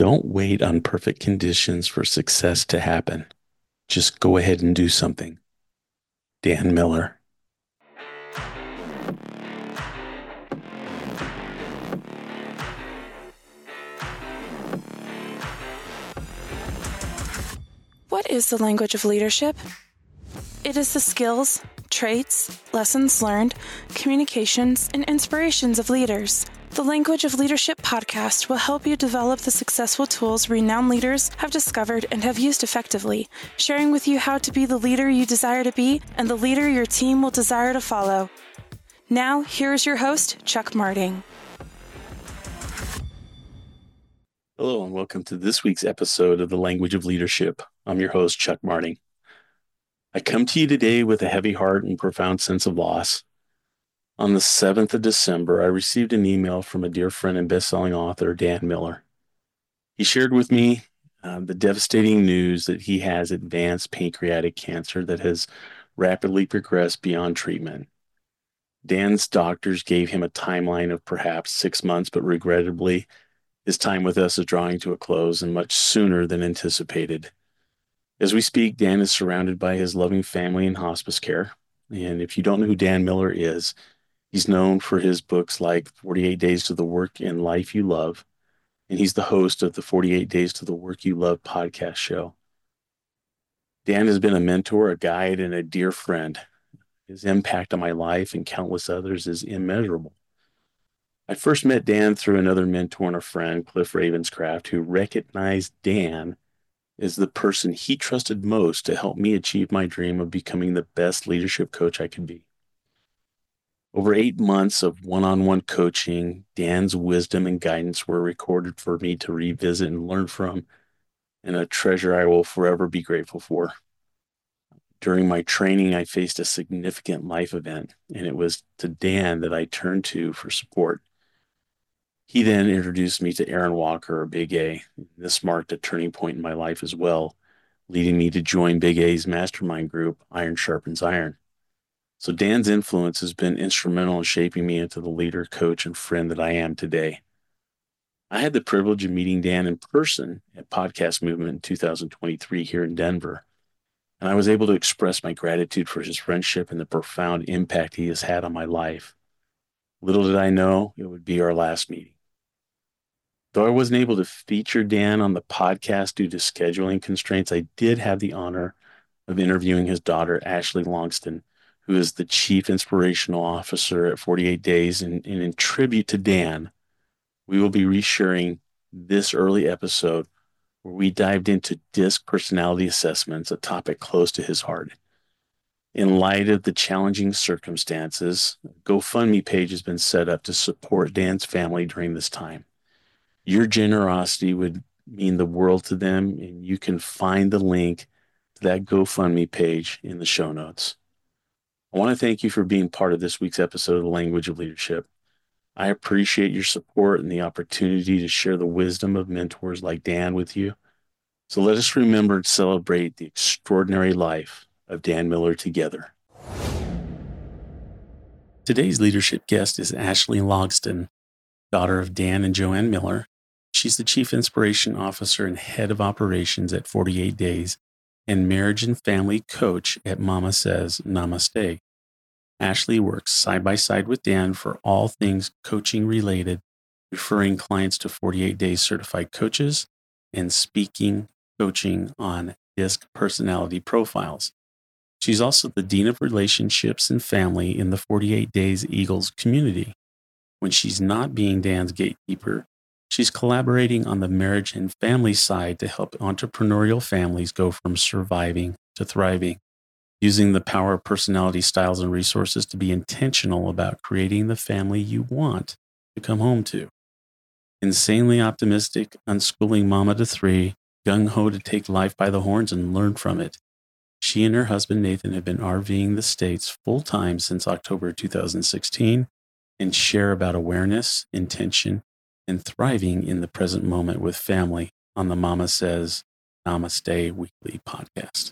Don't wait on perfect conditions for success to happen. Just go ahead and do something. Dan Miller. What is the language of leadership? It is the skills, traits, lessons learned, communications, and inspirations of leaders. The Language of Leadership podcast will help you develop the successful tools renowned leaders have discovered and have used effectively, sharing with you how to be the leader you desire to be and the leader your team will desire to follow. Now, here's your host, Chuck Marting. Hello, and welcome to this week's episode of The Language of Leadership. I'm your host, Chuck Marting. I come to you today with a heavy heart and profound sense of loss. On the 7th of December, I received an email from a dear friend and best-selling author, Dan Miller. He shared with me uh, the devastating news that he has advanced pancreatic cancer that has rapidly progressed beyond treatment. Dan's doctors gave him a timeline of perhaps six months, but regrettably, his time with us is drawing to a close and much sooner than anticipated. As we speak, Dan is surrounded by his loving family in hospice care. And if you don't know who Dan Miller is, He's known for his books like 48 Days to the Work and Life You Love, and he's the host of the 48 Days to the Work You Love podcast show. Dan has been a mentor, a guide, and a dear friend. His impact on my life and countless others is immeasurable. I first met Dan through another mentor and a friend, Cliff Ravenscraft, who recognized Dan as the person he trusted most to help me achieve my dream of becoming the best leadership coach I could be. Over eight months of one on one coaching, Dan's wisdom and guidance were recorded for me to revisit and learn from, and a treasure I will forever be grateful for. During my training, I faced a significant life event, and it was to Dan that I turned to for support. He then introduced me to Aaron Walker, or Big A. This marked a turning point in my life as well, leading me to join Big A's mastermind group, Iron Sharpens Iron. So Dan's influence has been instrumental in shaping me into the leader, coach, and friend that I am today. I had the privilege of meeting Dan in person at Podcast Movement in 2023 here in Denver. And I was able to express my gratitude for his friendship and the profound impact he has had on my life. Little did I know it would be our last meeting. Though I wasn't able to feature Dan on the podcast due to scheduling constraints, I did have the honor of interviewing his daughter, Ashley Logsdon, who is the chief inspirational officer at 48 Days. And, and in tribute to Dan, we will be resharing this early episode where we dived into DISC personality assessments, a topic close to his heart. In light of the challenging circumstances, GoFundMe page has been set up to support Dan's family during this time. Your generosity would mean the world to them, and you can find the link to that GoFundMe page in the show notes. I want to thank you for being part of this week's episode of The Language of Leadership. I appreciate your support and the opportunity to share the wisdom of mentors like Dan with you. So let us remember and celebrate the extraordinary life of Dan Miller together. Today's leadership guest is Ashley Logsdon, daughter of Dan and Joanne Miller. She's the Chief Inspiration Officer and Head of Operations at 48 Days and marriage and family coach at Mama Says Namaste. Ashley works side by side with Dan for all things coaching related, referring clients to 48 Days certified coaches and speaking coaching on DISC personality profiles. She's also the Dean of Relationships and Family in the 48 Days Eagles community. When she's not being Dan's gatekeeper, She's collaborating on the marriage and family side to help entrepreneurial families go from surviving to thriving, using the power of personality styles and resources to be intentional about creating the family you want to come home to. Insanely optimistic, unschooling mama to three, gung ho to take life by the horns and learn from it. She and her husband Nathan have been RVing the States full time since October 2016 and share about awareness, intention, and thriving in the present moment with family on the Mama Says Namaste Weekly podcast.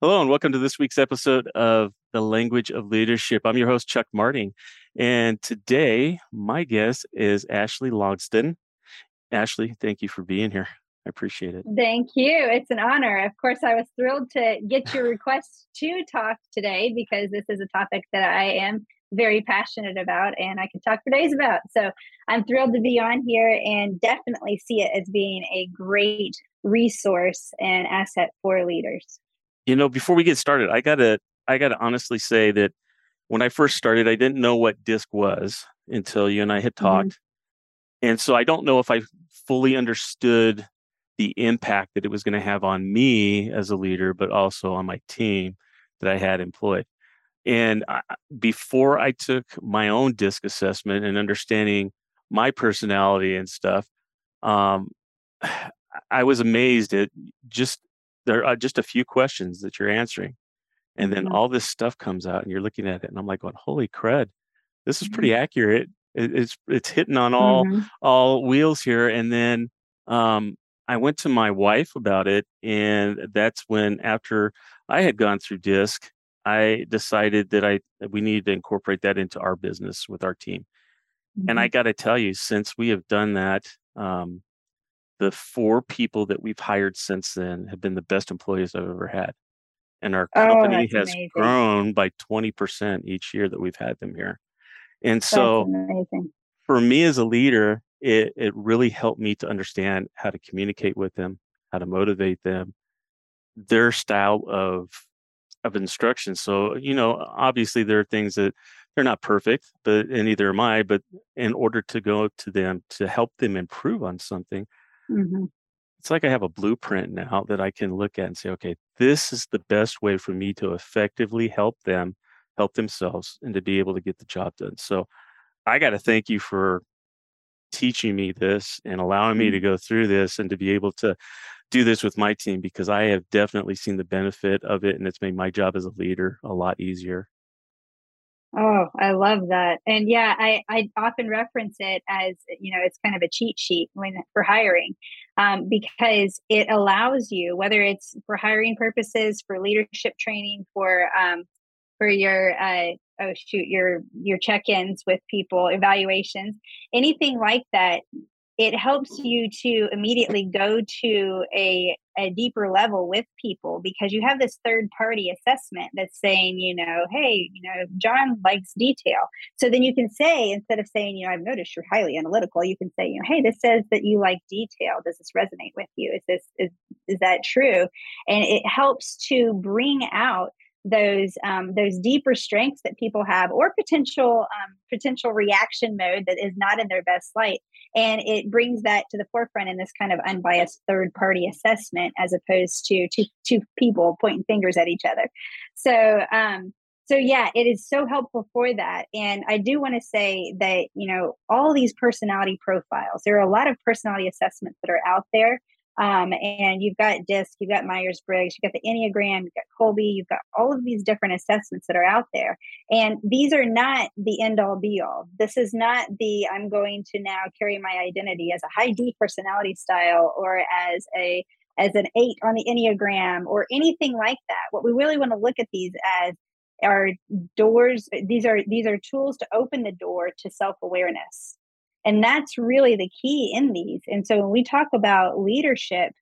Hello, and welcome to this week's episode of The Language of Leadership. I'm your host, Chuck Marting. And today, my guest is Ashley Logsdon. Ashley, thank you for being here. I appreciate it. Thank you. It's an honor. Of course, I was thrilled to get your request to talk today because this is a topic that I am very passionate about and I could talk for days about. So I'm thrilled to be on here and definitely see it as being a great resource and asset for leaders. You know, before we get started, I gotta I gotta honestly say that when I first started, I didn't know what DISC was until you and I had mm-hmm. talked. Mm-hmm. And so I don't know if I fully understood the impact that it was going to have on me as a leader, but also on my team that I had employed. And I, before I took my own disc assessment and understanding my personality and stuff, um, I was amazed at just there are just a few questions that you're answering, and then mm-hmm. all this stuff comes out, and you're looking at it, and I'm like, going, "Holy crud, this is pretty mm-hmm. accurate. It, it's it's hitting on all mm-hmm. all wheels here." And then um, I went to my wife about it, and that's when after I had gone through DISC, I decided that I that we needed to incorporate that into our business with our team. Mm-hmm. And I mm-hmm. got to tell you, since we have done that, um, the four people that we've hired since then have been the best employees I've ever had. And our oh, company oh, has amazing. grown by 20% each year that we've had them here. And so for me as a leader, it, it really helped me to understand how to communicate with them, how to motivate them, their style of of instruction. So, you know, obviously there are things that they're not perfect, but and neither am I, but in order to go to them to help them improve on something, mm-hmm. it's like I have a blueprint now that I can look at and say, okay, this is the best way for me to effectively help them help themselves and to be able to get the job done. So I got to thank you for teaching me this and allowing me to mm-hmm. go through this and to be able to do this with my team because I have definitely seen the benefit of it and it's made my job as a leader a lot easier. Oh, I love that. And yeah, I, I often reference it as, you know, it's kind of a cheat sheet when for hiring um, because it allows you, whether it's for hiring purposes, for leadership training, for um, for your uh, oh shoot your your check-ins with people evaluations anything like that it helps you to immediately go to a, a deeper level with people because you have this third party assessment that's saying, you know, hey, you know, John likes detail. So then you can say, instead of saying, you know, I've noticed you're highly analytical, you can say, you know, hey, this says that you like detail. Does this resonate with you? Is this, is, is that true? And it helps to bring out those um, those deeper strengths that people have or potential um, potential reaction mode that is not in their best light and it brings that to the forefront in this kind of unbiased third party assessment as opposed to two, two people pointing fingers at each other. So um, so yeah it is so helpful for that. And i do want to say that you know all these personality profiles there are a lot of personality assessments that are out there um, and you've got DISC, you've got Myers Briggs, you've got the Enneagram, you've got Kolbe, you've got all of these different assessments that are out there. And these are not the end all be all. This is not the I'm going to now carry my identity as a high D personality style or as a as an eight on the Enneagram or anything like that. What we really want to look at these as are doors these are these are tools to open the door to self-awareness and that's really the key in these. And so when we talk about leadership,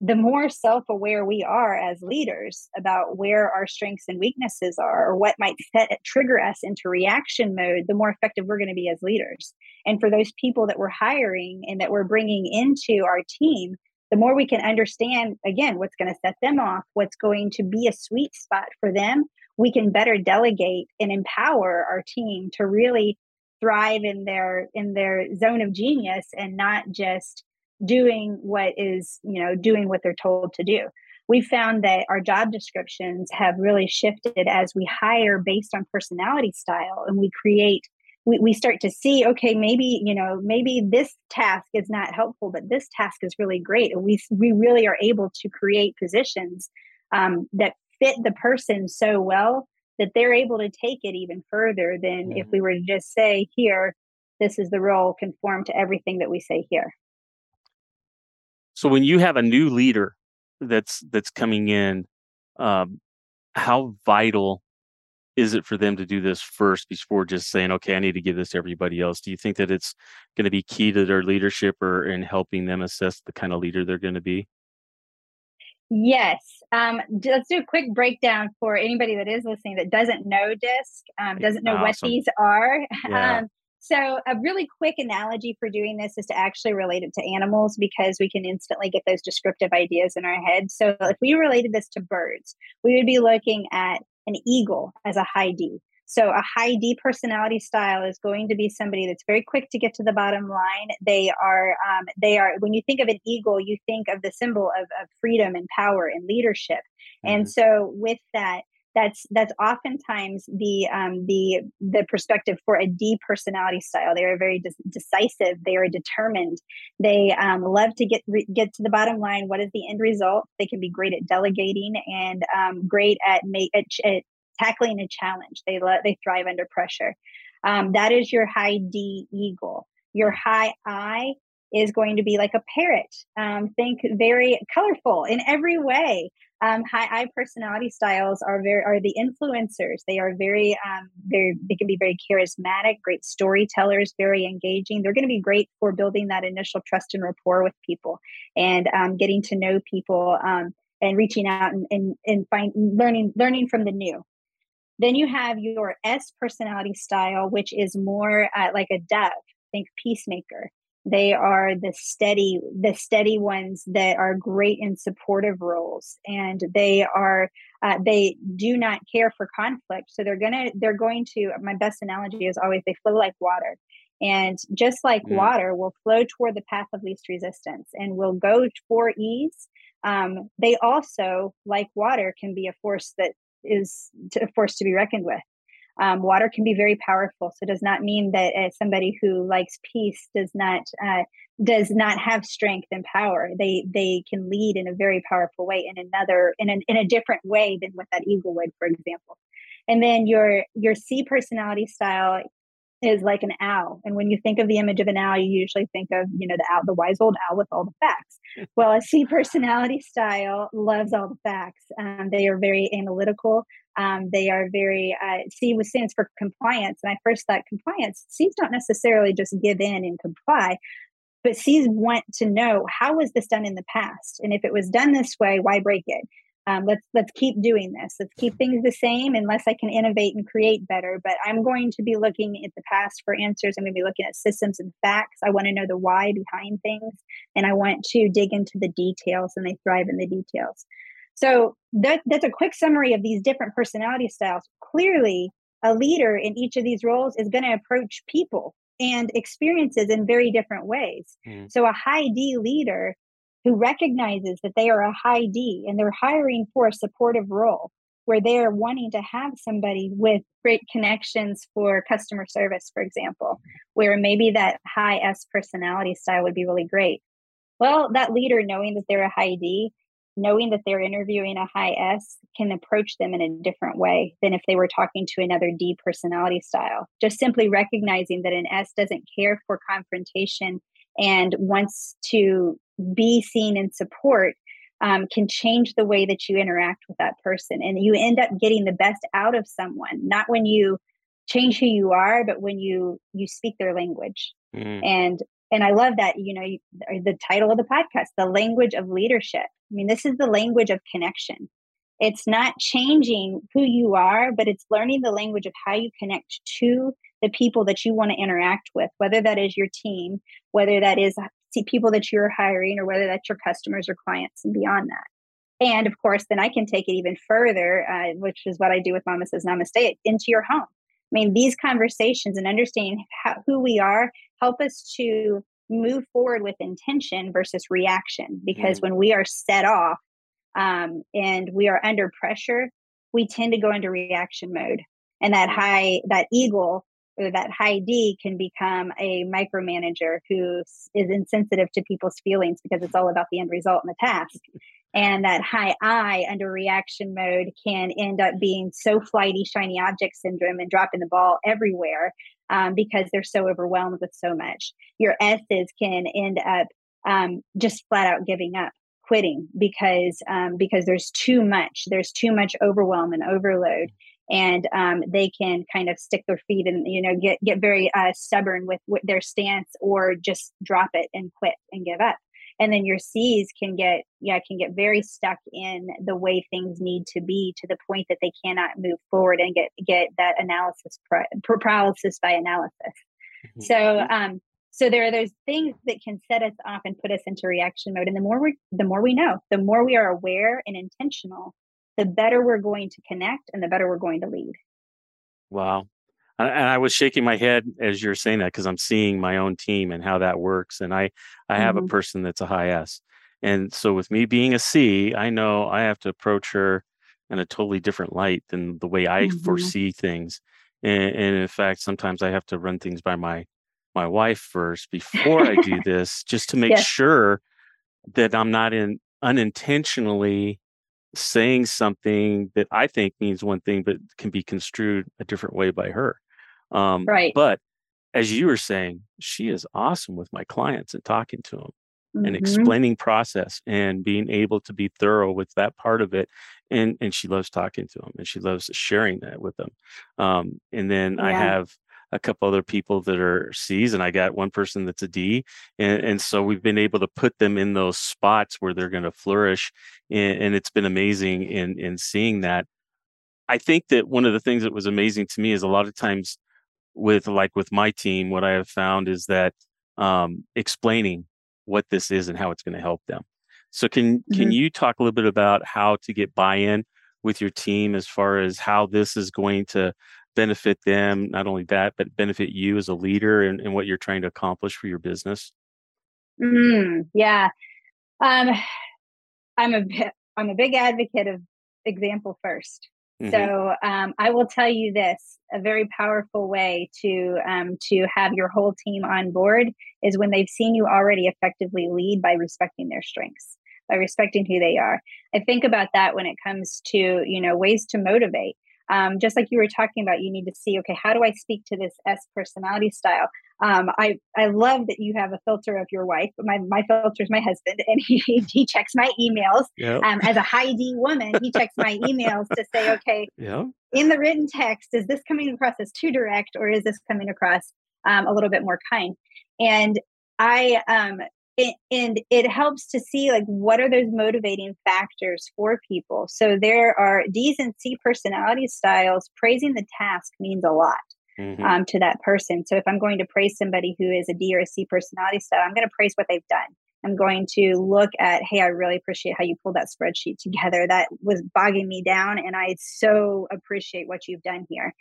the more self aware we are as leaders about where our strengths and weaknesses are, or what might set, trigger us into reaction mode, the more effective we're going to be as leaders. And for those people that we're hiring and that we're bringing into our team, the more we can understand, again, what's going to set them off, what's going to be a sweet spot for them, we can better delegate and empower our team to really thrive in their in their zone of genius and not just doing what is you know doing what they're told to do. We found that our job descriptions have really shifted as we hire based on personality style and we create we, we start to see okay maybe you know maybe this task is not helpful but this task is really great. And we we really are able to create positions um, that fit the person so well that they're able to take it even further than mm-hmm. if we were to just say, here, this is the role, conform to everything that we say here. So when you have a new leader that's that's coming in, um, how vital is it for them to do this first before just saying, okay, I need to give this to everybody else? Do you think that it's going to be key to their leadership or in helping them assess the kind of leader they're going to be? Yes. Um, let's do a quick breakdown for anybody that is listening that doesn't know DISC, um, doesn't know awesome. what these are. Yeah. Um, so, a really quick analogy for doing this is to actually relate it to animals because we can instantly get those descriptive ideas in our head. So, if we related this to birds, we would be looking at an eagle as a high D. So a high D personality style is going to be somebody that's very quick to get to the bottom line. They are, um, they are. When you think of an eagle, you think of the symbol of, of freedom and power and leadership. Mm-hmm. And so with that, that's that's oftentimes the um, the the perspective for a D personality style. They are very de- decisive. They are determined. They um, love to get re- get to the bottom line. What is the end result? They can be great at delegating and um, great at, make, at, at tackling a challenge. They they thrive under pressure. Um, that is your high D eagle. Your high I is going to be like a parrot. Um, think very colorful in every way. Um, high I personality styles are very are the influencers. They are very um, very they can be very charismatic, great storytellers, very engaging. They're going to be great for building that initial trust and rapport with people and um, getting to know people um, and reaching out and, and, and find learning learning from the new. Then you have your S personality style, which is more uh, like a dove. Think peacemaker. They are the steady, the steady ones that are great in supportive roles, and they are uh, they do not care for conflict. So they're gonna they're going to. My best analogy is always they flow like water. And just like mm. water will flow toward the path of least resistance and will go for ease, um, they also, like water, can be a force that is to, a force to be reckoned with. Um, water can be very powerful, so it does not mean that uh, somebody who likes peace does not uh, does not have strength and power. They they can lead in a very powerful way in another in an, in a different way than what that eagle would, for example. And then your your C personality style is like an owl. And when you think of the image of an owl, you usually think of, you know, the owl, the wise old owl with all the facts. Well, a C personality style loves all the facts. Um, they are very analytical. Um, they are very, uh, C stands for compliance. And I first thought compliance, C's don't necessarily just give in and comply, but C's want to know how was this done in the past? And if it was done this way, why break it? Um, let's let's keep doing this. Let's keep things the same unless i can innovate and create better. But i'm going to be looking at the past for answers. I'm going to be looking at systems and facts. I want to know the why behind things and i want to dig into the details and they thrive in the details. So that, that's a quick summary of these different personality styles. Clearly a leader in each of these roles is going to approach people and experiences in very different ways. Mm. So a high D leader who recognizes that they are a high D and they're hiring for a supportive role where they are wanting to have somebody with great connections for customer service, for example, where maybe that high S personality style would be really great. Well, that leader, knowing that they're a high D, knowing that they're interviewing a high S, can approach them in a different way than if they were talking to another D personality style. Just simply recognizing that an S doesn't care for confrontation and wants to be seen and support um, can change the way that you interact with that person. And you end up getting the best out of someone not when you change who you are but when you you speak their language. Mm. and and i love that you know you, the title of the podcast the language of leadership. I mean this is the language of connection. It's not changing who you are but it's learning the language of how you connect to the people that you want to interact with whether that is your team whether that is people that you're hiring or whether that's your customers or clients and beyond that. And of course, then I can take it even further, uh, which is what I do with Mama Says Namaste, into your home. I mean, these conversations and understanding how, who we are help us to move forward with intention versus reaction. Because mm. when we are set off um, and we are under pressure, we tend to go into reaction mode. And that high, that eagle that high D can become a micromanager who is insensitive to people's feelings because it's all about the end result and the task. And that high I under reaction mode can end up being so flighty, shiny object syndrome and dropping the ball everywhere um, because they're so overwhelmed with so much. Your S's can end up um, just flat out giving up quitting because um, because there's too much there's too much overwhelm and overload. And um, they can kind of stick their feet and you know get get very uh, stubborn with, with their stance or just drop it and quit and give up. And then your c's can get yeah can get very stuck in the way things need to be to the point that they cannot move forward and get get that analysis paralysis by analysis. Mm-hmm. so um so there are those things that can set us off and put us into reaction mode and the more we the more we know the more we are aware and intentional the better we're going to connect and the better we're going to lead. Wow. And I was shaking my head as you're saying that because I'm seeing my own team and how that works. And I, I have mm-hmm. a person that's a high S. And so with me being a C, I know I have to approach her in a totally different light than the way I mm-hmm. foresee things. And, and, in fact, sometimes I have to run things by my my wife first before I do this, just to make yes. sure that I'm not in unintentionally saying something that I think means one thing, but can be construed a different way by her. Um, right. But as you were saying, she is awesome with my clients and talking to them mm-hmm. and explaining process and being able to be thorough with that part of it. And and she loves talking to them and she loves sharing that with them. Um, and then yeah. I have a couple other people that are C's, and I got one person that's a D, and, and so we've been able to put them in those spots where they're going to flourish, and, and it's been amazing in in seeing that. I think that one of the things that was amazing to me is a lot of times with like with my team, what I have found is that um, explaining what this is and how it's going to help them. So can mm-hmm. can you talk a little bit about how to get buy-in with your team as far as how this is going to benefit them not only that but benefit you as a leader and, and what you're trying to accomplish for your business? Mm, yeah. Um, i'm a i'm a big advocate of example 1st mm-hmm. so um, i will tell you this a very powerful way to um, to have your whole team on board is when they've seen you already effectively lead by respecting their strengths by respecting who they are. I think about that when it comes to you know ways to motivate um, just like you were talking about, you need to see, okay, how do I speak to this S personality style? Um, I I love that you have a filter of your wife. My my filter is my husband, and he he checks my emails. Yep. Um, as a high D woman, he checks my emails to say, okay, yep. in the written text, is this coming across as too direct, or is this coming across um, a little bit more kind? And I um, it, and it helps to see like what are those motivating factors for people. So there are d's and c personality styles praising the task means a lot mm-hmm. um, to that person. So if i'm going to praise somebody who is a d or a c personality style i'm going to praise what they've done. I'm going to look at hey i really appreciate how you pulled that spreadsheet together. That was bogging me down and i so appreciate what you've done here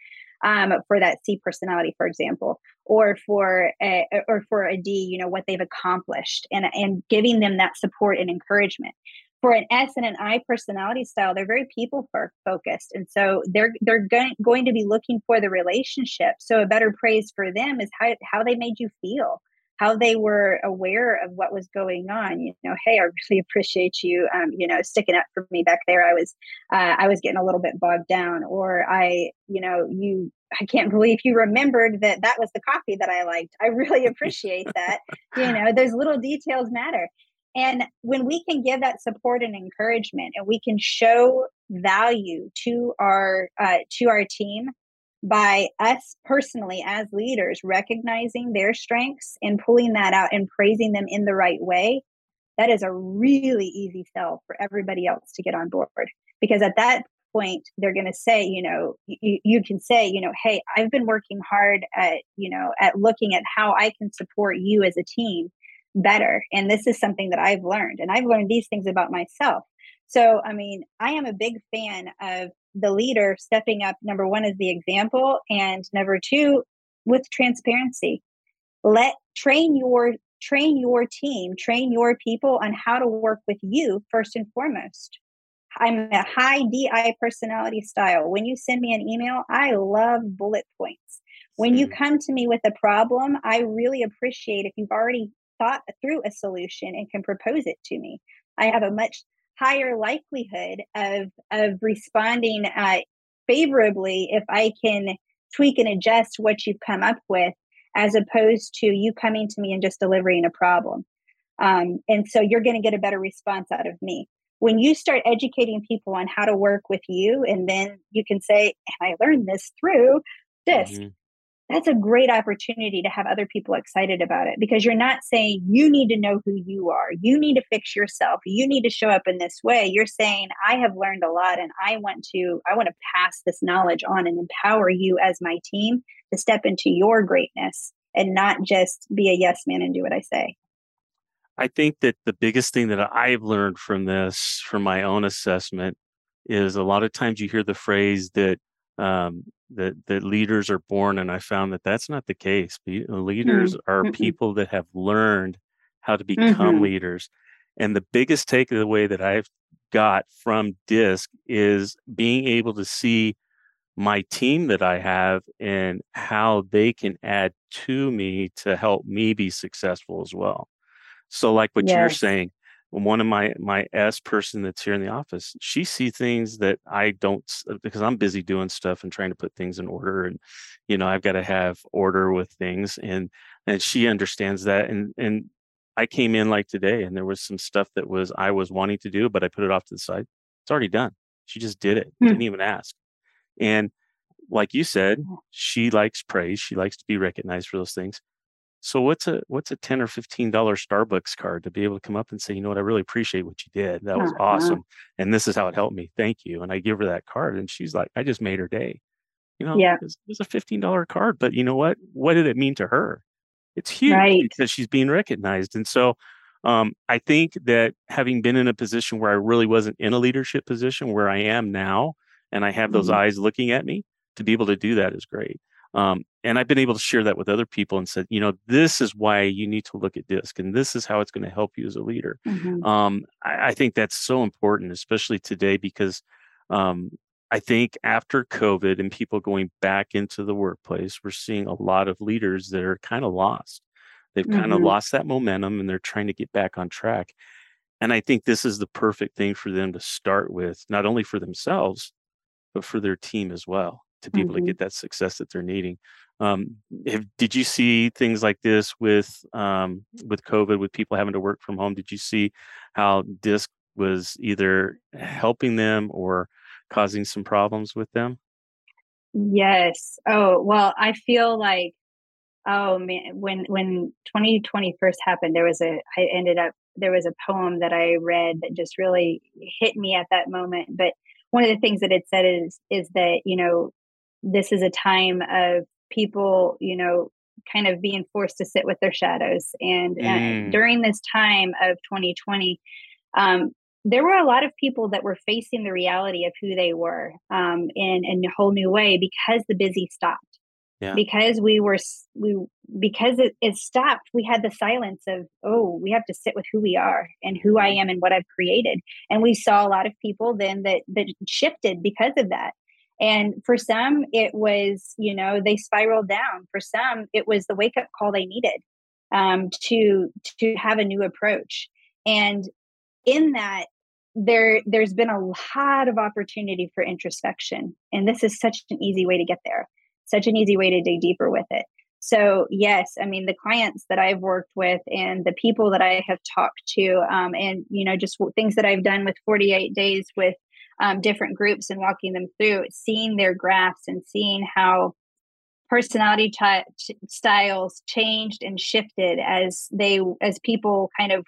um, for that C personality, for example, or for a, or for a D, you know what they've accomplished, and and giving them that support and encouragement. For an S and an I personality style, they're very people focused, and so they're they're going going to be looking for the relationship. So a better praise for them is how how they made you feel how they were aware of what was going on. You know, hey, I really appreciate you, um, you know, sticking up for me back there. I was, uh, I was getting a little bit bogged down, or I, you know, you. I can't believe you remembered that that was the coffee that I liked. I really appreciate that. you know, those little details matter. And when we can give that support and encouragement, and we can show value to our uh, to our team, by us personally as leaders recognizing their strengths and pulling that out and praising them in the right way, that is a really easy sell for everybody else to get on board. Because at that point, they're going to say, you know, you, you can say, you know, hey, I've been working hard at, you know, at looking at how I can support you as a team better. And this is something that I've learned. And I've learned these things about myself. So, I mean, I am a big fan of the leader stepping up number one is the example and number two with transparency. Let train your train your team train your people on how to work with you first and foremost. I'm a high di personality style. When you send me an email i love bullet points. When you come to me with a problem i really appreciate if you've already thought through a solution and can propose it to me. I have a much higher likelihood of of responding uh, favorably if I can tweak and adjust what you've come up with, as opposed to you coming to me and just delivering a problem. Um, and so you're going to get a better response out of me. when you start educating people on how to work with you, and then you can say, and I learned this through DISC. Mm-hmm. That's a great opportunity to have other people excited about it because you're not saying you need to know who you are. You need to fix yourself. You need to show up in this way. You're saying, I have learned a lot and I want to, I want to pass this knowledge on and empower you as my team to step into your greatness and not just be a yes man and do what I say. I think that the biggest thing that I've learned from this, from my own assessment, is a lot of times you hear the phrase that um, that that leaders are born, and I found that that's not the case. Leaders mm-hmm. are people that have learned how to become mm-hmm. leaders, and the biggest takeaway that I've got from DISC is being able to see my team that I have and how they can add to me to help me be successful as well. So, like what yes. you're saying, one of my my S person that's here in the office, she sees things that I don't uh, because I'm busy doing stuff and trying to put things in order, and you know I've got to have order with things, and and she understands that, and and I came in like today, and there was some stuff that was I was wanting to do, but I put it off to the side. It's already done. She just did it, hmm. didn't even ask, and like you said, she likes praise. She likes to be recognized for those things. So what's a what's a ten or fifteen dollar Starbucks card to be able to come up and say, you know what, I really appreciate what you did. That was uh-huh. awesome, and this is how it helped me. Thank you. And I give her that card, and she's like, I just made her day. You know, yeah. it, was, it was a fifteen dollar card, but you know what? What did it mean to her? It's huge right. because she's being recognized, and so um, I think that having been in a position where I really wasn't in a leadership position where I am now, and I have those mm-hmm. eyes looking at me, to be able to do that is great. Um, and I've been able to share that with other people and said, you know, this is why you need to look at DISC and this is how it's going to help you as a leader. Mm-hmm. Um, I, I, think that's so important, especially today, because um, I think after COVID and people going back into the workplace, we're seeing a lot of leaders that are kind of lost. They've mm-hmm. kind of lost that momentum and they're trying to get back on track. And I think this is the perfect thing for them to start with, not only for themselves, but for their team as well to people mm-hmm. to get that success that they're needing. Um, have, did you see things like this with um, with COVID, with people having to work from home? Did you see how DISC was either helping them or causing some problems with them? Yes. Oh well, I feel like oh man, when when 2020 first happened, there was a I ended up there was a poem that I read that just really hit me at that moment. But one of the things that it said is is that you know this is a time of people, you know, kind of being forced to sit with their shadows. And uh, mm. uh, during this time of 2020, um, there were a lot of people that were facing the reality of who they were um, in, in a whole new way because the busy stopped. Yeah. Because we were we because it, it stopped, we had the silence of oh, we have to sit with who we are and who I mm-hmm. am and what I've created. And we saw a lot of people then that that shifted because of that. And for some, it was, you know, they spiraled down. For some, it was the wake up call they needed um, to to have a new approach. And in that, there there's been a lot of opportunity for introspection, and this is such an easy way to get there. Such an easy way to dig deeper with it. So yes, I mean the clients that I've worked with and the people that I have talked to, um, and you know just things that I've done with 48 days with um, different groups and walking them through, seeing their graphs and seeing how personality ch- styles changed and shifted as they as people kind of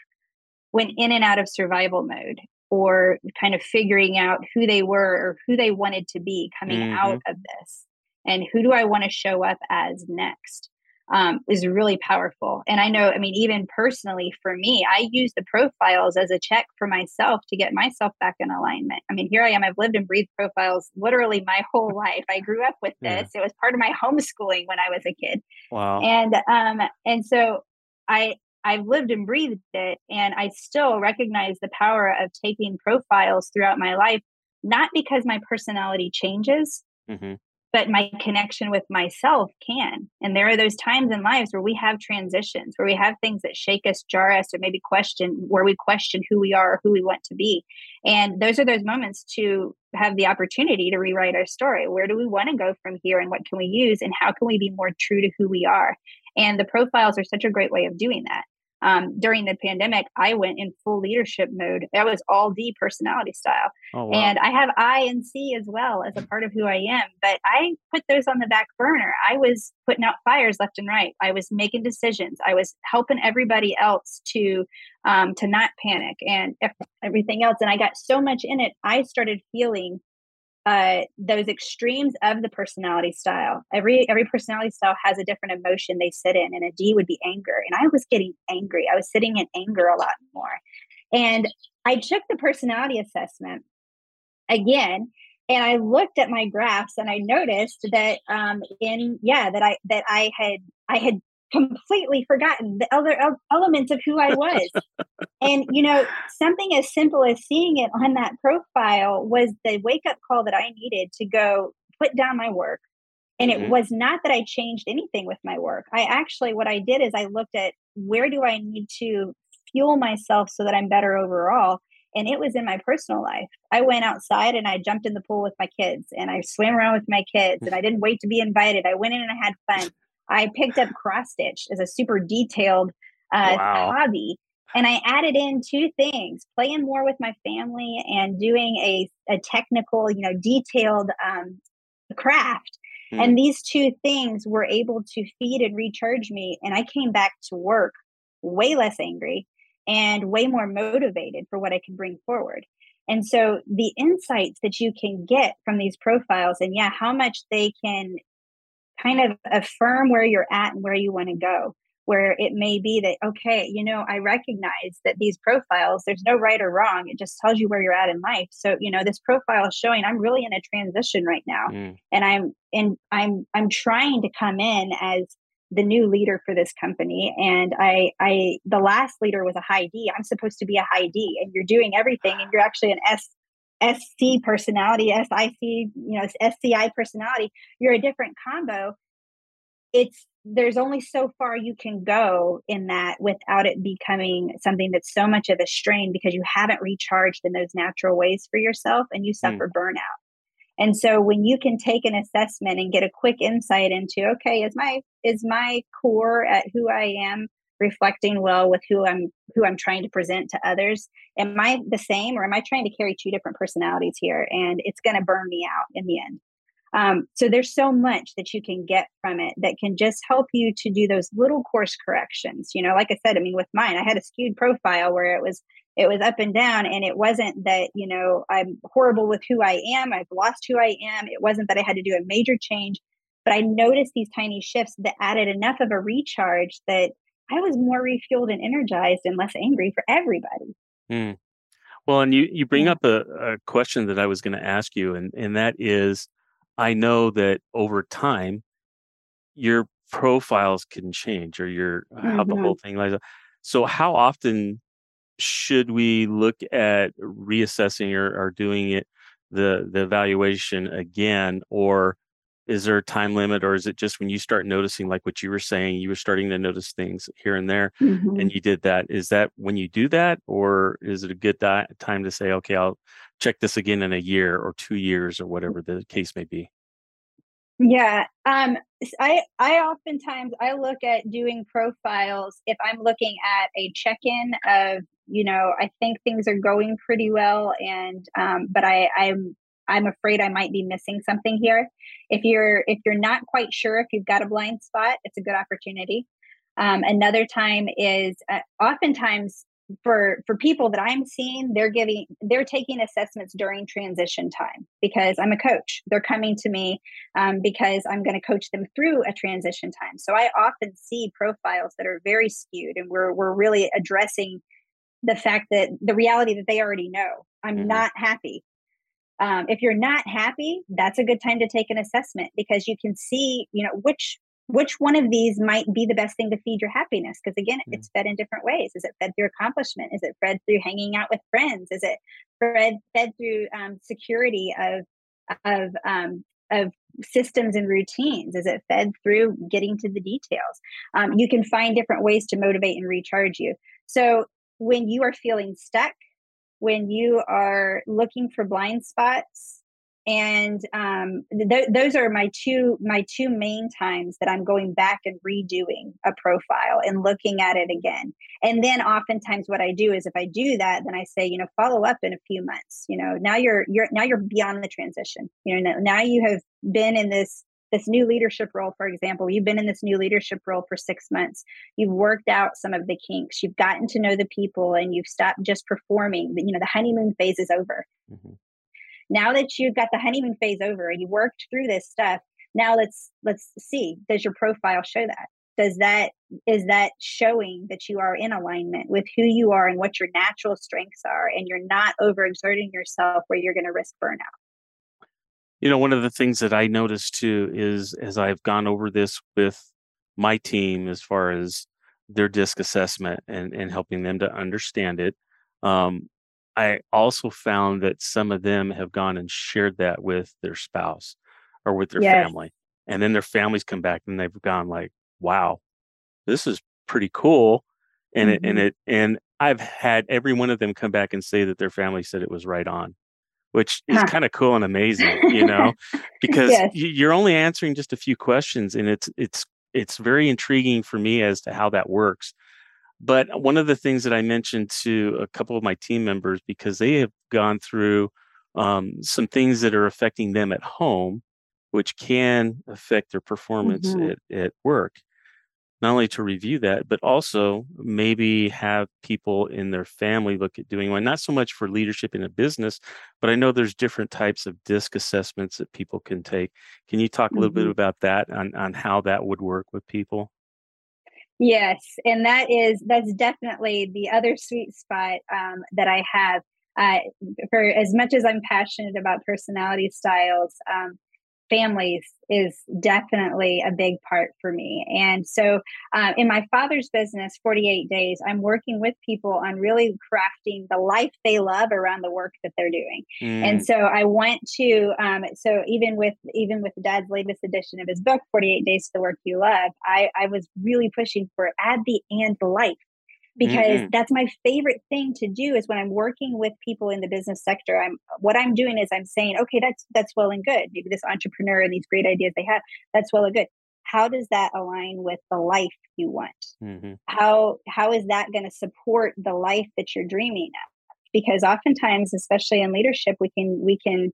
went in and out of survival mode or kind of figuring out who they were or who they wanted to be coming mm-hmm. out of this and who do i want to show up as next um, is really powerful. And I know, I mean, even personally for me, I use the profiles as a check for myself to get myself back in alignment. I mean, here I am. I've lived and breathed profiles literally my whole life. I grew up with this. Yeah. It was part of my homeschooling when I was a kid. Wow. And um, and so I I've lived and breathed it, and I still recognize the power of taking profiles throughout my life, not because my personality changes, mm-hmm but my connection with myself can. And there are those times in lives where we have transitions, where we have things that shake us, jar us, or maybe question where we question who we are or who we want to be. And those are those moments to have the opportunity to rewrite our story. Where do we want to go from here and what can we use and how can we be more true to who we are? And the profiles are such a great way of doing that. Um, during the pandemic, I went in full leadership mode. That was all D personality style. Oh, wow. And I have I and C as well as a part of who I am. But I put those on the back burner. I was putting out fires left and right. I was making decisions. I was helping everybody else to um, to not panic and everything else. And I got so much in it. I started feeling uh, those extremes of the personality style. Every every personality style has a different emotion they sit in, and a D would be anger. And I was getting angry. I was sitting in anger a lot more. And I took the personality assessment again, and I looked at my graphs, and I noticed that um, in yeah that I that I had I had completely forgotten the other elements of who I was. and, you know, something as simple as seeing it on that profile was the wake up call that I needed to go put down my work. And it mm-hmm. was not that I changed anything with my work. I actually, what I did is I looked at where do I need to fuel myself so that I'm better overall. And it was in my personal life. I went outside and I jumped in the pool with my kids and I swam around with my kids and I didn't wait to be invited. I went in and I had fun. I picked up cross stitch as a super detailed uh, wow. hobby. And I added in two things playing more with my family and doing a, a technical, you know, detailed um, craft. Mm. And these two things were able to feed and recharge me. And I came back to work way less angry and way more motivated for what I could bring forward. And so the insights that you can get from these profiles and yeah, how much they can kind of affirm where you're at and where you want to go where it may be that okay you know i recognize that these profiles there's no right or wrong it just tells you where you're at in life so you know this profile is showing i'm really in a transition right now mm. and i'm and i'm i'm trying to come in as the new leader for this company and i i the last leader was a high d i'm supposed to be a high d and you're doing everything and you're actually an s SC personality, SIC, you know, SCI personality, you're a different combo. It's there's only so far you can go in that without it becoming something that's so much of a strain because you haven't recharged in those natural ways for yourself and you suffer mm. burnout. And so when you can take an assessment and get a quick insight into okay, is my is my core at who I am reflecting well with who I'm who I'm trying to present to others. Am I the same or am I trying to carry two different personalities here? And it's going to burn me out in the end. Um, so there's so much that you can get from it that can just help you to do those little course corrections. You know, like I said, I mean, with mine, I had a skewed profile where it was it was up and down and it wasn't that you know i'm horrible with who i am i've lost who i am it wasn't that i had to do a major change but i noticed these tiny shifts that added enough of a recharge that I was more refueled and energized and less angry for everybody. Mm. Well, and you you bring yeah. up a, a question that I was going to ask you, and and that is, I know that over time, your profiles can change, or your mm-hmm. how the whole mm-hmm. thing lies. So, how often should we look at reassessing or, or doing it the the evaluation again, or is there a time limit or is it just when you start noticing like what you were saying you were starting to notice things here and there mm-hmm. and you did that is that when you do that or is it a good di- time to say okay i'll check this again in a year or two years or whatever the case may be yeah um i i oftentimes i look at doing profiles if i'm looking at a check-in of you know i think things are going pretty well and um but i i'm I'm afraid I might be missing something here. If you're if you're not quite sure if you've got a blind spot, it's a good opportunity. Um, another time is uh, oftentimes for for people that I'm seeing, they're giving they're taking assessments during transition time because I'm a coach. They're coming to me um, because I'm going to coach them through a transition time. So I often see profiles that are very skewed, and we're we're really addressing the fact that the reality that they already know. I'm mm-hmm. not happy um, if you're not happy that's a good time to take an assessment because you can see you know which which one of these might be the best thing to feed your happiness. Because again mm-hmm. it's fed in different ways. Is it fed through accomplishment? Is it fed through hanging out with friends? Is it fed fed through um, security of of um, of systems and routines? Is it fed through getting to the details? Um, you can find different ways to motivate and recharge you. So when you are feeling stuck when you are looking for blind spots and um, th- those are my two my two main times that i'm going back and redoing a profile and looking at it again. And then oftentimes what i do is if i do that then i say you know follow up in a few months you know now you're you're now you're beyond the transition. You know now you have been in this this new leadership role for example you've been in this new leadership role for six months. You've worked out some of the kinks. You've gotten to know the people and you've stopped just performing. You know the honeymoon phase is over. Mm-hmm. Now that you've got the honeymoon phase over and you worked through this stuff now let's let's see does your profile show that? Does that is that showing that you are in alignment with who you are and what your natural strengths are and you're not overexerting yourself where you're going to risk burnout you know one of the things that i noticed too is as i've gone over this with my team as far as their disc assessment and, and helping them to understand it um, I also found that some of them have gone and shared that with their spouse or with their yes. family. And then their families come back and they've gone like, wow, this is pretty cool. And mm-hmm. it and mm-hmm. it and I've had every one of them come back and say that their family said it was right on, which is huh. kind of cool and amazing, you know, because yes. you're only answering just a few questions and it's it's it's very intriguing for me as to how that works but one of the things that I mentioned to a couple of my team members, because they have gone through um, some things that are affecting them at home, which can affect their performance mm-hmm. at, at work, not only to review that, but also maybe have people in their family look at doing one, not so much for leadership in a business, but I know there's different types of disc assessments that people can take. Can you talk a little mm-hmm. bit about that on, on how that would work with people? Yes, and that is that's definitely the other sweet spot um, that I have. Uh, for as much as I'm passionate about personality styles, um, families is definitely a big part for me. And so, uh, in my father's business, 48 Days, I'm working with people on really crafting the life they love around the work that they're doing. Mm. And so, I went to um, so even with even with Dad's latest edition of his book, 48 Days to the Work You Love, I, I was really pushing for add the and life because mm-hmm. that's my favorite thing to do is when i'm working with people in the business sector i'm what i'm doing is i'm saying okay that's that's well and good maybe this entrepreneur and these great ideas they have that's well and good how does that align with the life you want mm-hmm. how how is that going to support the life that you're dreaming of because oftentimes especially in leadership we can we can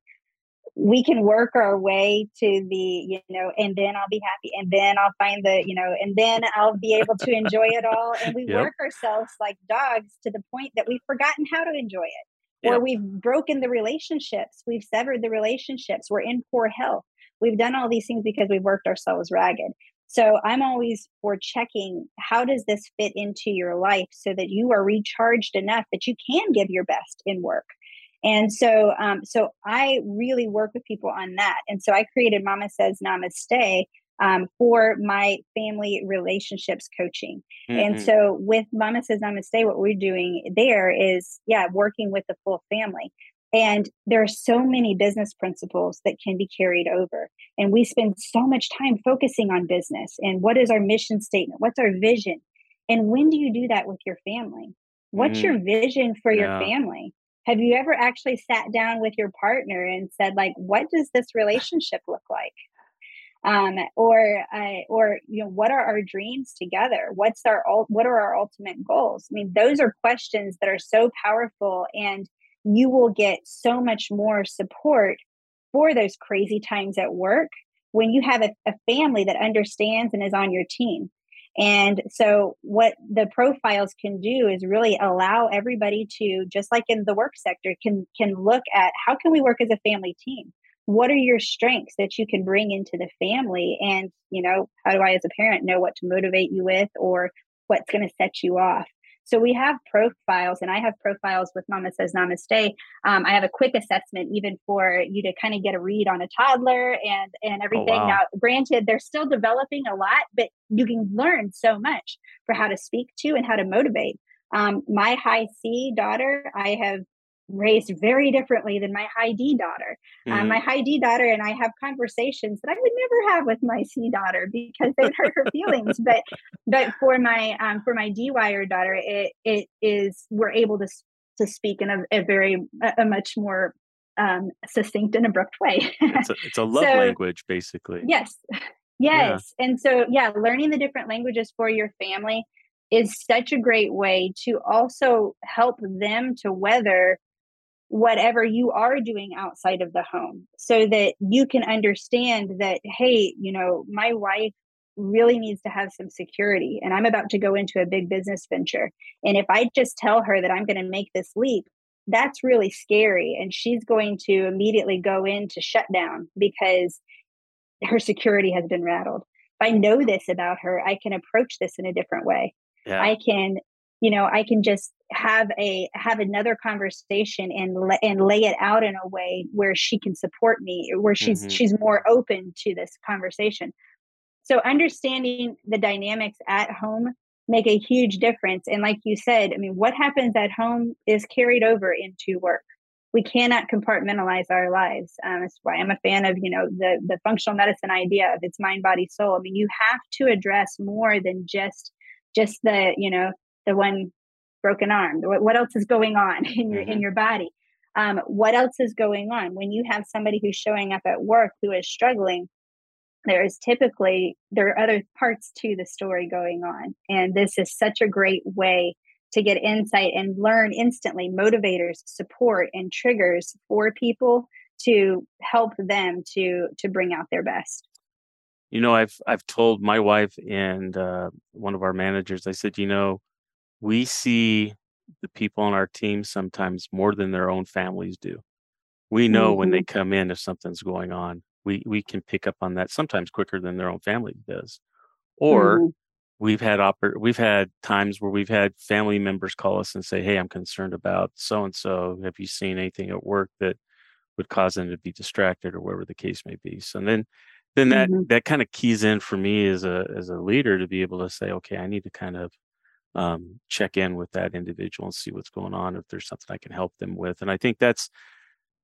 we can work our way to the you know and then i'll be happy and then i'll find the you know and then i'll be able to enjoy it all. And we yep. work ourselves like dogs to the point that we've forgotten how to enjoy it or we've broken the relationships we've severed the relationships we're in poor health. We've done all these things because we've worked ourselves ragged. So i'm always for checking how does this fit into your life so that you are recharged enough that you can give your best in work and so, um, so I really work with people on that. And so I created Mama Says Namaste um, for my family relationships coaching. Mm-hmm. And so with Mama Says Namaste, what we're doing there is, yeah, working with the full family. And there are so many business principles that can be carried over. And we spend so much time focusing on business and what is our mission statement? What's our vision? And when do you do that with your family? What's mm-hmm. your vision for yeah. your family? Have you ever actually sat down with your partner and said like what does this relationship look like? Um, or uh, or you know what are our dreams together? What's our what are our ultimate goals? I mean those are questions that are so powerful and you will get so much more support for those crazy times at work when you have a, a family that understands and is on your team and so, what the profiles can do is really allow everybody to, just like in the work sector, can can look at how can we work as a family team. What are your strengths that you can bring into the family, and you know, how do I, as a parent, know what to motivate you with, or what's going to set you off? So we have profiles, and I have profiles with Mama Says Namaste. Um, I have a quick assessment even for you to kind of get a read on a toddler and and oh, everything. Oh, wow. Now, granted, they're still developing a lot, but you can learn so much for how to speak to and how to motivate. Um, my high C daughter, I have raised very differently than my high D daughter. Mm-hmm. Um, my high D daughter and I have conversations that I would never have with my C daughter because they hurt her feelings. But but for my um, for my D wire daughter, it it is we're able to to speak in a, a very a, a much more um, succinct and abrupt way. it's, a, it's a love so, language, basically. Yes. Yes. Yeah. And so, yeah, learning the different languages for your family is such a great way to also help them to weather whatever you are doing outside of the home so that you can understand that, hey, you know, my wife really needs to have some security and I'm about to go into a big business venture. And if I just tell her that I'm going to make this leap, that's really scary. And she's going to immediately go into shutdown because her security has been rattled. If I know this about her, I can approach this in a different way. Yeah. I can, you know, I can just have a have another conversation and and lay it out in a way where she can support me, where she's mm-hmm. she's more open to this conversation. So understanding the dynamics at home make a huge difference. And like you said, I mean, what happens at home is carried over into work. We cannot compartmentalize our lives. Um, that's why I'm a fan of, you know, the the functional medicine idea of it's mind, body, soul. I mean, you have to address more than just just the, you know, the one broken arm. What, what else is going on in your mm-hmm. in your body? Um, what else is going on when you have somebody who's showing up at work who is struggling? there is typically there are other parts to the story going on and this is such a great way to get insight and learn instantly motivators support and triggers for people to help them to to bring out their best you know i've i've told my wife and uh, one of our managers i said you know we see the people on our team sometimes more than their own families do we know mm-hmm. when they mm-hmm. come in if something's going on we we can pick up on that sometimes quicker than their own family does or mm-hmm. we've had oper- we've had times where we've had family members call us and say hey i'm concerned about so and so have you seen anything at work that would cause them to be distracted or whatever the case may be so then then that mm-hmm. that kind of keys in for me as a as a leader to be able to say okay i need to kind of um, check in with that individual and see what's going on if there's something i can help them with and i think that's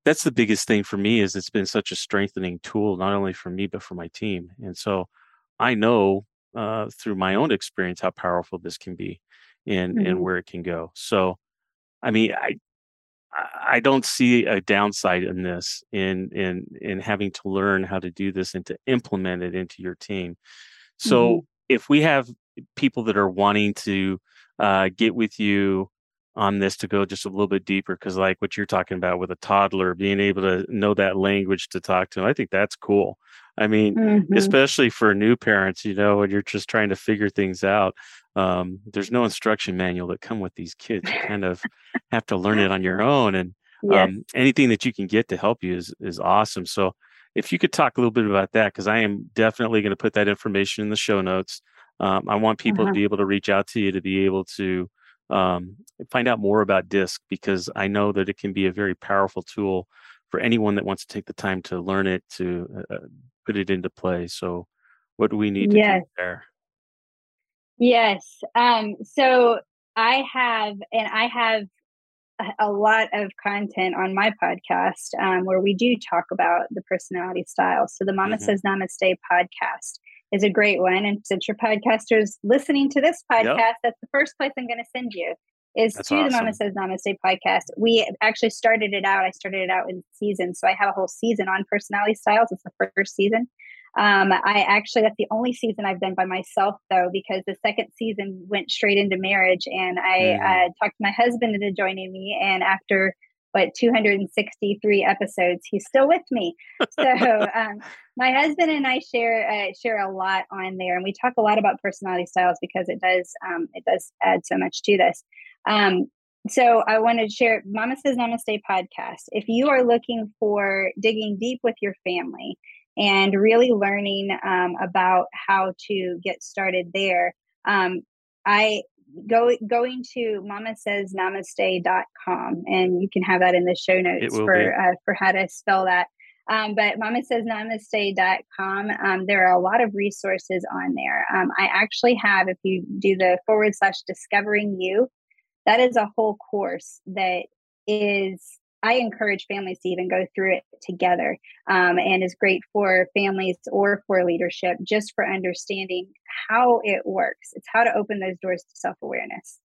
that's the biggest thing for me is it's been such a strengthening tool not only for me but for my team and so i know uh, through my own experience how powerful this can be and mm-hmm. and where it can go so i mean i i don't see a downside in this in in in having to learn how to do this and to implement it into your team so mm-hmm. if we have people that are wanting to uh, get with you on this to go just a little bit deeper because like what you're talking about with a toddler being able to know that language to talk to them i think that's cool i mean mm-hmm. especially for new parents you know when you're just trying to figure things out um, there's no instruction manual that come with these kids you kind of have to learn it on your own and yes. um, anything that you can get to help you is is awesome so if you could talk a little bit about that because i am definitely going to put that information in the show notes um, i want people uh-huh. to be able to reach out to you to be able to um, find out more about DISC because I know that it can be a very powerful tool for anyone that wants to take the time to learn it to uh, uh put it into play. So, what do we need to yes. do there? Yes. Um, so I have, and I have a lot of content on my podcast um, where we do talk about the personality style. So the Mama mm-hmm. Says Namaste podcast is a great one. And since your podcasters listening to this podcast, yep. that's the first place I'm going to send you is that's to awesome. the Mama Says Namaste podcast. We actually started it out. I started it out in season. So I have a whole season on personality styles. It's the first season. Um, I actually, that's the only season I've done by myself though, because the second season went straight into marriage and I mm. uh, talked to my husband into joining me. And after what 263 episodes he's still with me. So um, my husband and i share uh, share a lot on there and we talk a lot about personality styles because it does um, it does add so much to this. Um, so i want to share mama says namaste podcast. If you are looking for digging deep with your family and really learning um, about how to get started there um, I go going to mama says namaste.com and you can have that in the show notes for uh, for how to spell that. Um, but mama says namaste.com um, there are a lot of resources on there. Um, i actually have if you do the forward slash discovering you that is a whole course that is I encourage families to even go through it together um, and is great for families or for leadership just for understanding how it works. It's how to open those doors to self awareness.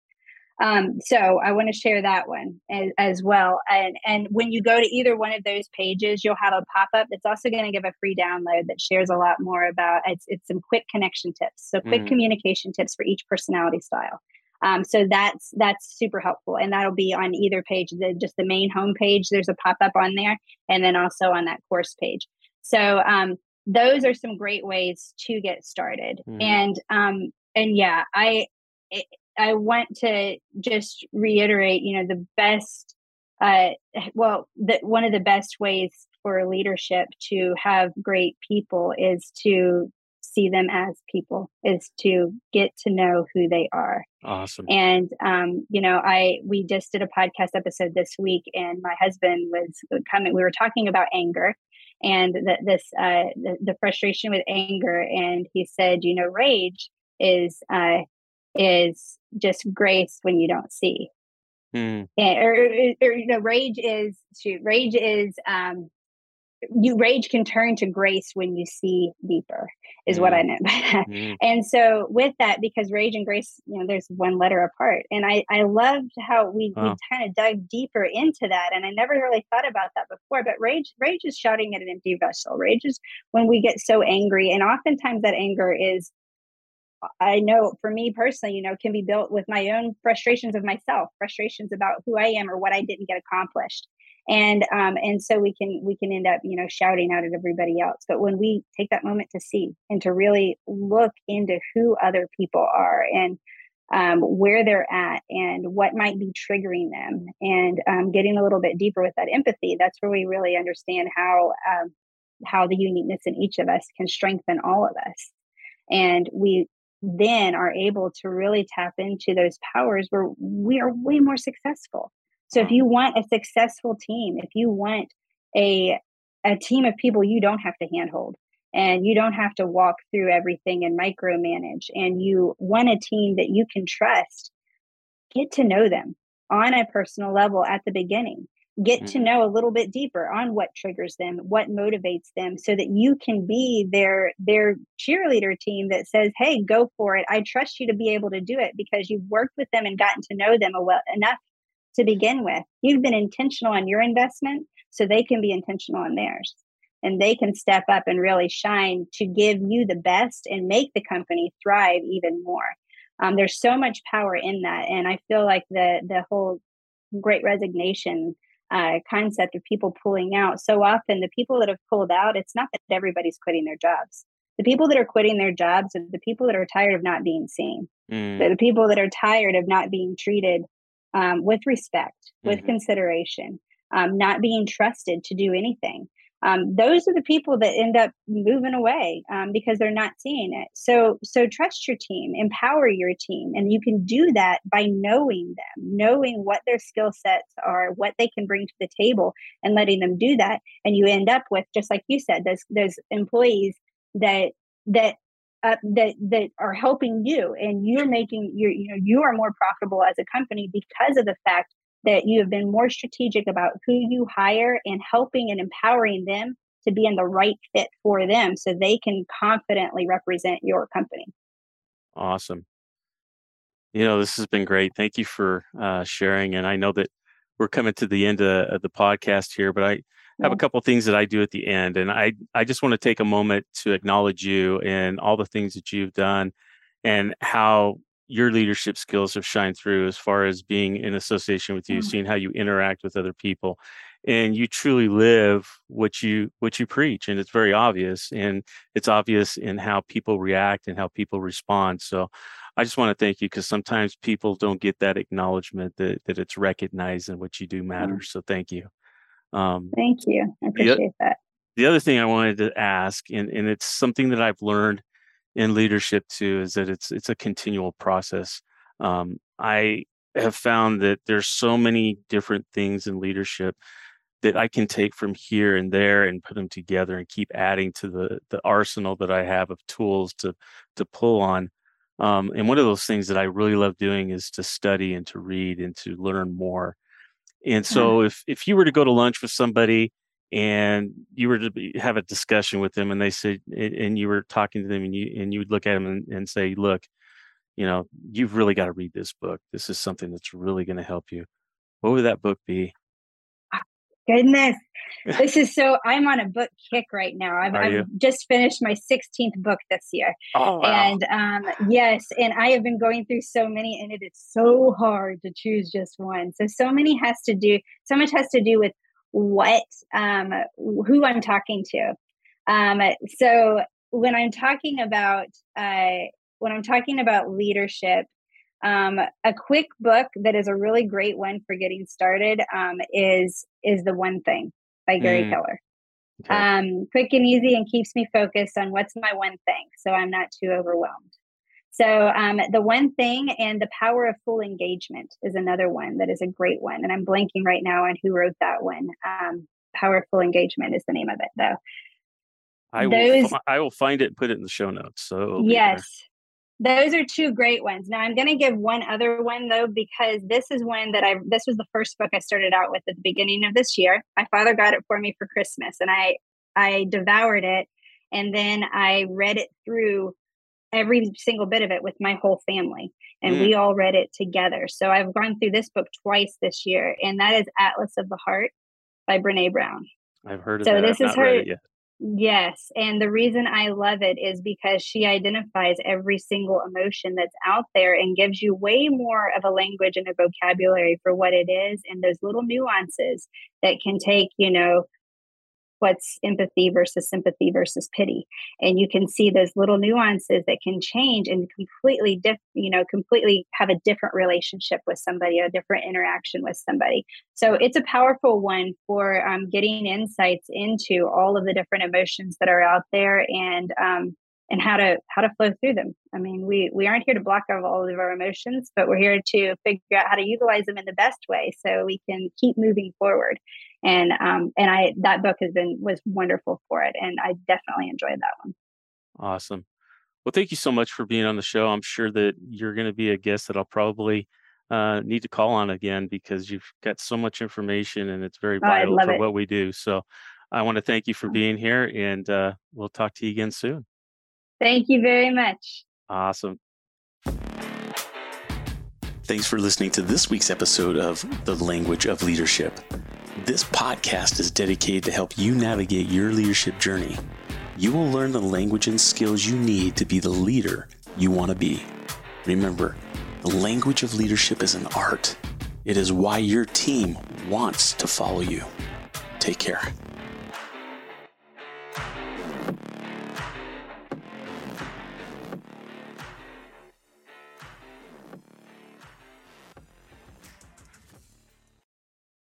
Um, so I want to share that one as, as, well. And and when you go to either one of those pages, you'll have a pop up. It's also going to give a free download that shares a lot more about it's it's some quick connection tips, so quick mm-hmm. communication tips for each personality style. Um, so that's that's super helpful, and that'll be on either page. The just the main home page. There's a pop up on there, and then also on that course page. So um, those are some great ways to get started. Mm-hmm. And um, and yeah, I. I want to just reiterate, you know, the best, uh, well, that one of the best ways for leadership to have great people is to see them as people, is to get to know who they are. Awesome. And, um, you know, I, we just did a podcast episode this week and my husband was coming, we were talking about anger and the, this, uh, the, the frustration with anger. And he said, you know, rage is, uh, is just grace when you don't see. Mm. And, or, or, you know, rage is shoot, rage is um, you rage can turn to grace when you see deeper is mm. what i mm. meant by that mm. and so with that because rage and grace you know there's one letter apart and i i loved how we, we kind of dug deeper into that and i never really thought about that before but rage rage is shouting at an empty vessel rage is when we get so angry and oftentimes that anger is I know for me personally, you know, can be built with my own frustrations of myself, frustrations about who I am or what I didn't get accomplished. And um, and so we can we can end up, you know, shouting out at everybody else. But when we take that moment to see and to really look into who other people are and um, where they're at and what might be triggering them and um, getting a little bit deeper with that empathy, that's where we really understand how um, how the uniqueness in each of us can strengthen all of us and we then are able to really tap into those powers where we are way more successful. So if you want a successful team, if you want a a team of people you don't have to handhold and you don't have to walk through everything and micromanage and you want a team that you can trust, get to know them on a personal level at the beginning get mm-hmm. to know a little bit deeper on what triggers them what motivates them so that you can be their their cheerleader team that says hey go for it i trust you to be able to do it because you've worked with them and gotten to know them well enough to begin with you've been intentional on your investment so they can be intentional on theirs and they can step up and really shine to give you the best and make the company thrive even more um, there's so much power in that and i feel like the the whole great resignation uh, concept of people pulling out. So often, the people that have pulled out, it's not that everybody's quitting their jobs. The people that are quitting their jobs are the people that are tired of not being seen. Mm. The people that are tired of not being treated um, with respect, with mm-hmm. consideration, um, not being trusted to do anything. Um, those are the people that end up moving away um, because they're not seeing it. So so trust your team empower your team and you can do that by knowing them knowing what their skill sets are what they can bring to the table and letting them do that. And you end up with just like you said those those employees that that uh, that that are helping you and you're making you you know you are more profitable as a company because of the fact that you have been more strategic about who you hire and helping and empowering them to be in the right fit for them so they can confidently represent your company. Awesome. You know, this has been great. Thank you for uh, sharing. And I know that we're coming to the end of, of the podcast here, but I have a couple things that I do at the end. And I, I just want to take a moment to acknowledge you and all the things that you've done and how your leadership skills have shined through as far as being in association with you, mm-hmm. seeing how you interact with other people. And you truly live what you what you preach, and it's very obvious. And it's obvious in how people react and how people respond. So, I just want to thank you because sometimes people don't get that acknowledgement that that it's recognized and what you do matters. Mm-hmm. So, thank you. Um, thank you. I appreciate the, that. The other thing I wanted to ask, and and it's something that I've learned in leadership too is that it's it's a continual process. Um, I have found that there's so many different things in leadership that I can take from here and there and put them together and keep adding to the the arsenal that I have of tools to to pull on. Um, and one of those things that I really love doing is to study and to read and to learn more. And hmm. so, if if you were to go to lunch with somebody and you were to be, have a discussion with them and they said and you were talking to them and you and you would look at them and, and say look you know, you've really got to read this book. This is something that's really going to help you. What would that book be? Goodness. this is so I'm on a book kick right now. I've, I've just finished my 16th book this year. Oh, wow. And um, yes, and I have been going through so many, and it is so hard to choose just one. So, so many has to do, so much has to do with what, um, who I'm talking to. Um, so, when I'm talking about, uh, when I'm talking about leadership, um, a quick book that is a really great one for getting started um, is is the one thing by Gary mm. Keller. Okay. Um, quick and easy and keeps me focused on what's my one thing, so I'm not too overwhelmed. So um, the one thing and the power of full engagement is another one that is a great one, and I'm blanking right now on who wrote that one. Um, Powerful engagement is the name of it, though. I Those, will. I will find it and put it in the show notes. So yes, those are two great ones. Now I'm going to give one other one though because this is one that I this was the first book I started out with at the beginning of this year. My father got it for me for Christmas and I I devoured it and then I read it through every single bit of it with my whole family and mm. we all read it together. So I've gone through this book twice this year and that is Atlas of the Heart by Brené Brown. I've heard of so this I've is her Yes. And the reason I love it is because she identifies every single emotion that's out there and gives you way more of a language and a vocabulary for what it is and those little nuances that can take, you know, what's empathy versus sympathy versus pity. And you can see those little nuances that can change and completely diff, you know completely have a different relationship with somebody a different interaction with somebody. So it's a powerful one for um, getting insights into all of the different emotions that are out there and um, and how to how to flow through them. I mean, we we aren't here to block out all of our emotions, but we're here to figure out how to utilize them in the best way so we can keep moving forward and um and i that book has been was wonderful for it and i definitely enjoyed that one. Awesome. Well thank you so much for being on the show. I'm sure that you're going to be a guest that i'll probably uh, need to call on again because you've got so much information and it's very vital oh, for it. what we do. So i want to thank you for being here and uh, we'll talk to you again soon. Thank you very much. Awesome Thanks for listening to this week's episode of The Language of Leadership. This podcast is dedicated to help you navigate your leadership journey. You will learn the language and skills you need to be the leader you want to be. Remember, the language of leadership is an art. It is why your team wants to follow you. Take care.